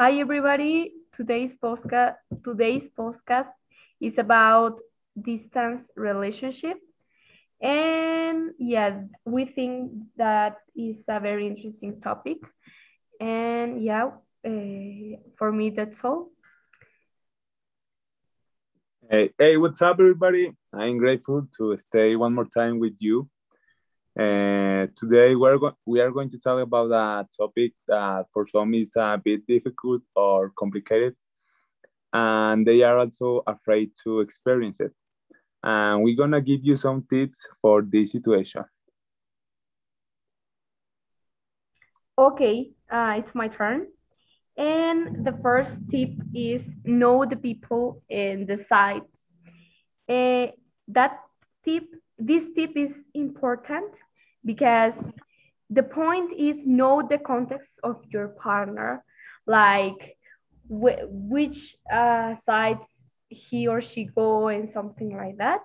Hi, everybody. Today's podcast, today's podcast is about distance relationship. And yeah, we think that is a very interesting topic. And yeah, uh, for me, that's all. Hey, hey, what's up, everybody? I'm grateful to stay one more time with you. Uh, today, we're go we are going to talk about a topic that for some is a bit difficult or complicated, and they are also afraid to experience it. And we're gonna give you some tips for this situation. Okay, uh, it's my turn. And the first tip is know the people and the sites. Uh, that tip, this tip is important because the point is know the context of your partner, like wh which uh, sites he or she go and something like that.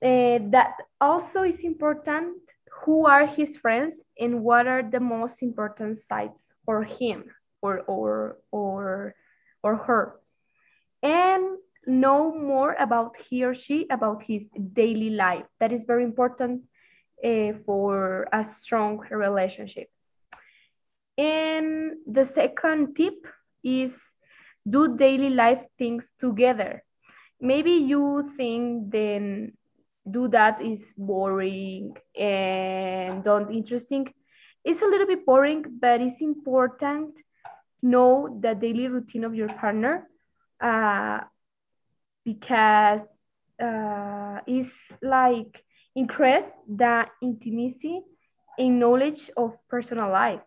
Uh, that also is important who are his friends and what are the most important sites for him or or or or her and know more about he or she about his daily life that is very important uh, for a strong relationship. And the second tip is do daily life things together. Maybe you think then do that is boring and don't interesting. It's a little bit boring but it's important know the daily routine of your partner uh, because uh, it's like increase the intimacy and knowledge of personal life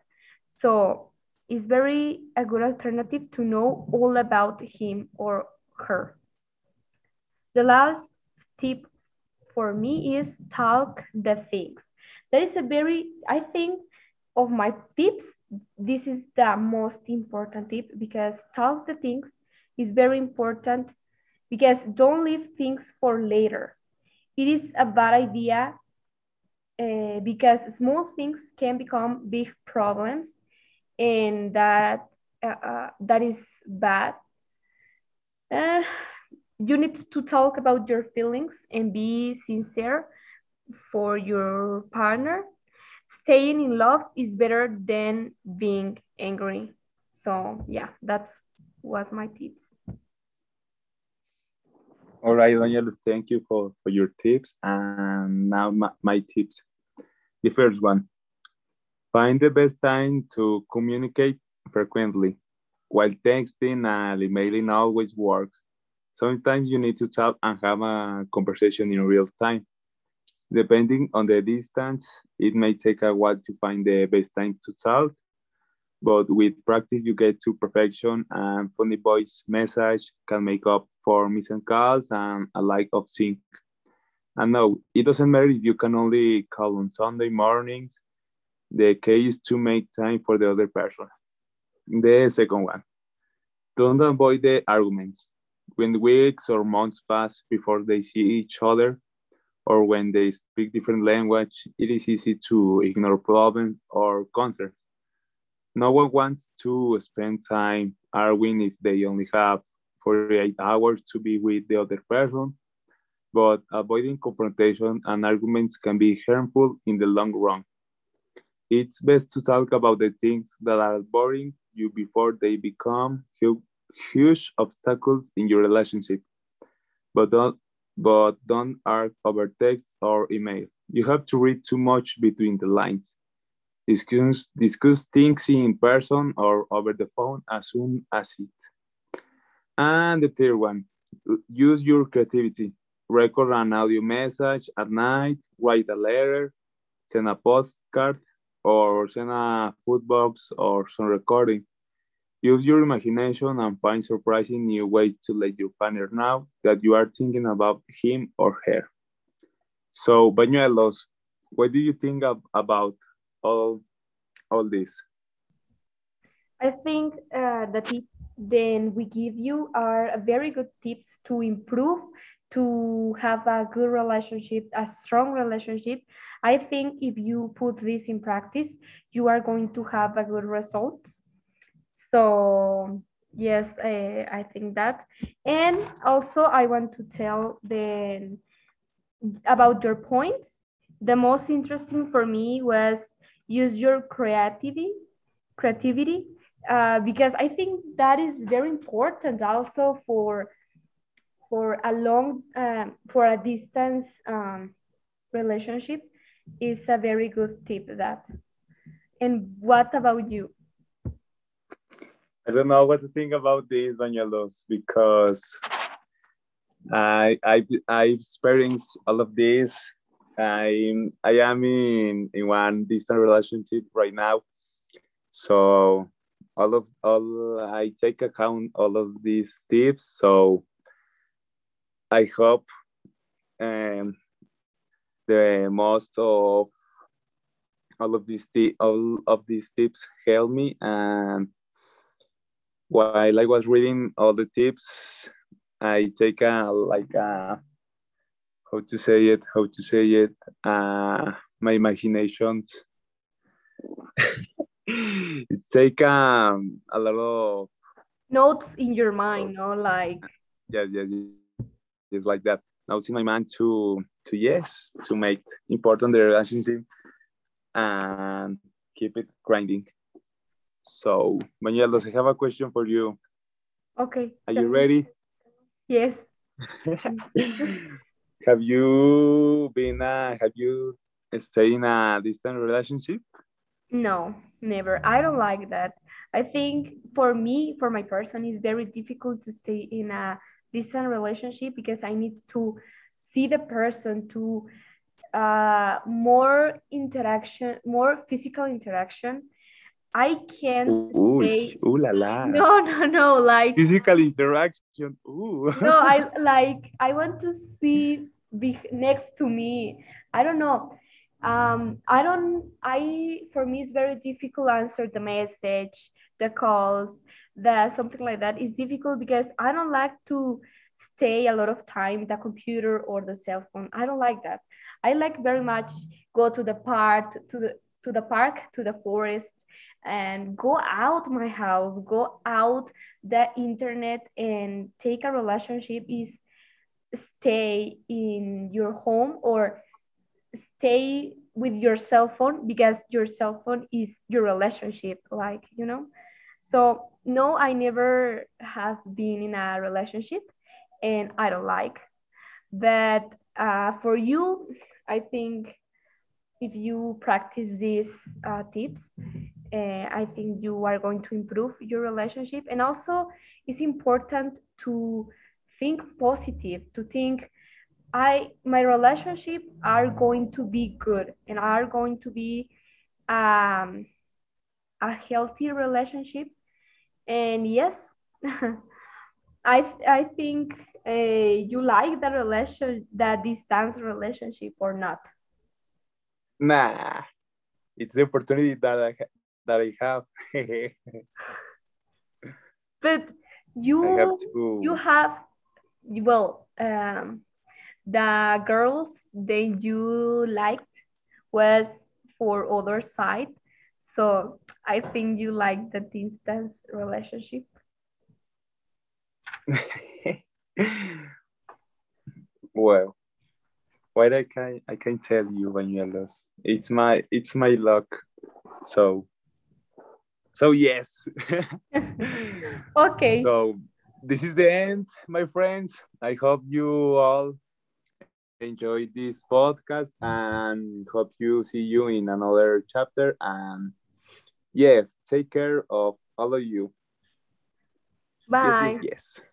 so it's very a good alternative to know all about him or her the last tip for me is talk the things. That is a very, I think, of my tips, this is the most important tip because talk the things is very important because don't leave things for later. It is a bad idea uh, because small things can become big problems and that uh, uh, that is bad. Uh, you need to talk about your feelings and be sincere for your partner. Staying in love is better than being angry. So yeah, that's was my tips. All right, Daniel, thank you for, for your tips. And now my, my tips. The first one, find the best time to communicate frequently. While texting and emailing always works, Sometimes you need to talk and have a conversation in real time. Depending on the distance, it may take a while to find the best time to talk, but with practice, you get to perfection and funny voice message can make up for missing calls and a lack of sync. And no, it doesn't matter if you can only call on Sunday mornings. The key is to make time for the other person. The second one, don't avoid the arguments when weeks or months pass before they see each other, or when they speak different language, it is easy to ignore problems or concerns. No one wants to spend time arguing if they only have 48 hours to be with the other person, but avoiding confrontation and arguments can be harmful in the long run. It's best to talk about the things that are boring you before they become huge obstacles in your relationship, but don't but don't argue over text or email. You have to read too much between the lines. Discuss, discuss things in person or over the phone as soon as it. And the third one, use your creativity. Record an audio message at night, write a letter, send a postcard, or send a food box or some recording. Use your imagination and find surprising new ways to let your partner know that you are thinking about him or her. So, Bañuelos, what do you think of, about all, all this? I think uh, the tips then we give you are very good tips to improve, to have a good relationship, a strong relationship. I think if you put this in practice, you are going to have a good result. So yes, I, I think that. And also I want to tell the about your points. The most interesting for me was use your creativity, creativity, uh, because I think that is very important also for for a long um, for a distance um, relationship is a very good tip that. And what about you? I don't know what to think about this, Bañuelos, because I I I experienced all of this. I I am in in one distant relationship right now, so all of all I take account all of these tips. So I hope um, the most of all of these all of these tips help me and while I was reading all the tips, I take a like a how to say it, how to say it, uh, my imagination. it's take um, a lot of notes in your mind, no, like yes, yes, yes, like that. Notes in my mind to to yes to make important the relationship and keep it grinding. So, Manuel, does I have a question for you. Okay. Are you ready? Yes. have you been, uh, have you stayed in a distant relationship? No, never. I don't like that. I think for me, for my person, it's very difficult to stay in a distant relationship because I need to see the person to uh, more interaction, more physical interaction I can't ooh, say. Ooh la la. No, no, no. Like physical interaction. Ooh. no, I like. I want to see be next to me. I don't know. Um, I don't. I for me it's very difficult answer the message, the calls, the something like that. It's difficult because I don't like to stay a lot of time the computer or the cell phone. I don't like that. I like very much go to the park to the to the park to the forest and go out my house go out the internet and take a relationship is stay in your home or stay with your cell phone because your cell phone is your relationship like you know so no i never have been in a relationship and i don't like but uh, for you i think if you practice these uh, tips uh, I think you are going to improve your relationship. And also, it's important to think positive, to think, I my relationship are going to be good and are going to be um, a healthy relationship. And yes, I I think uh, you like the relation that distance relationship or not. Nah, it's the opportunity that I that I have. but you have to... you have well um, the girls that you liked was for other side so i think you like the distance relationship well what i can i can tell you Bañuelos it's my it's my luck so so yes. okay. So this is the end, my friends. I hope you all enjoyed this podcast and hope you see you in another chapter. And yes, take care of all of you. Bye. Yes. yes, yes.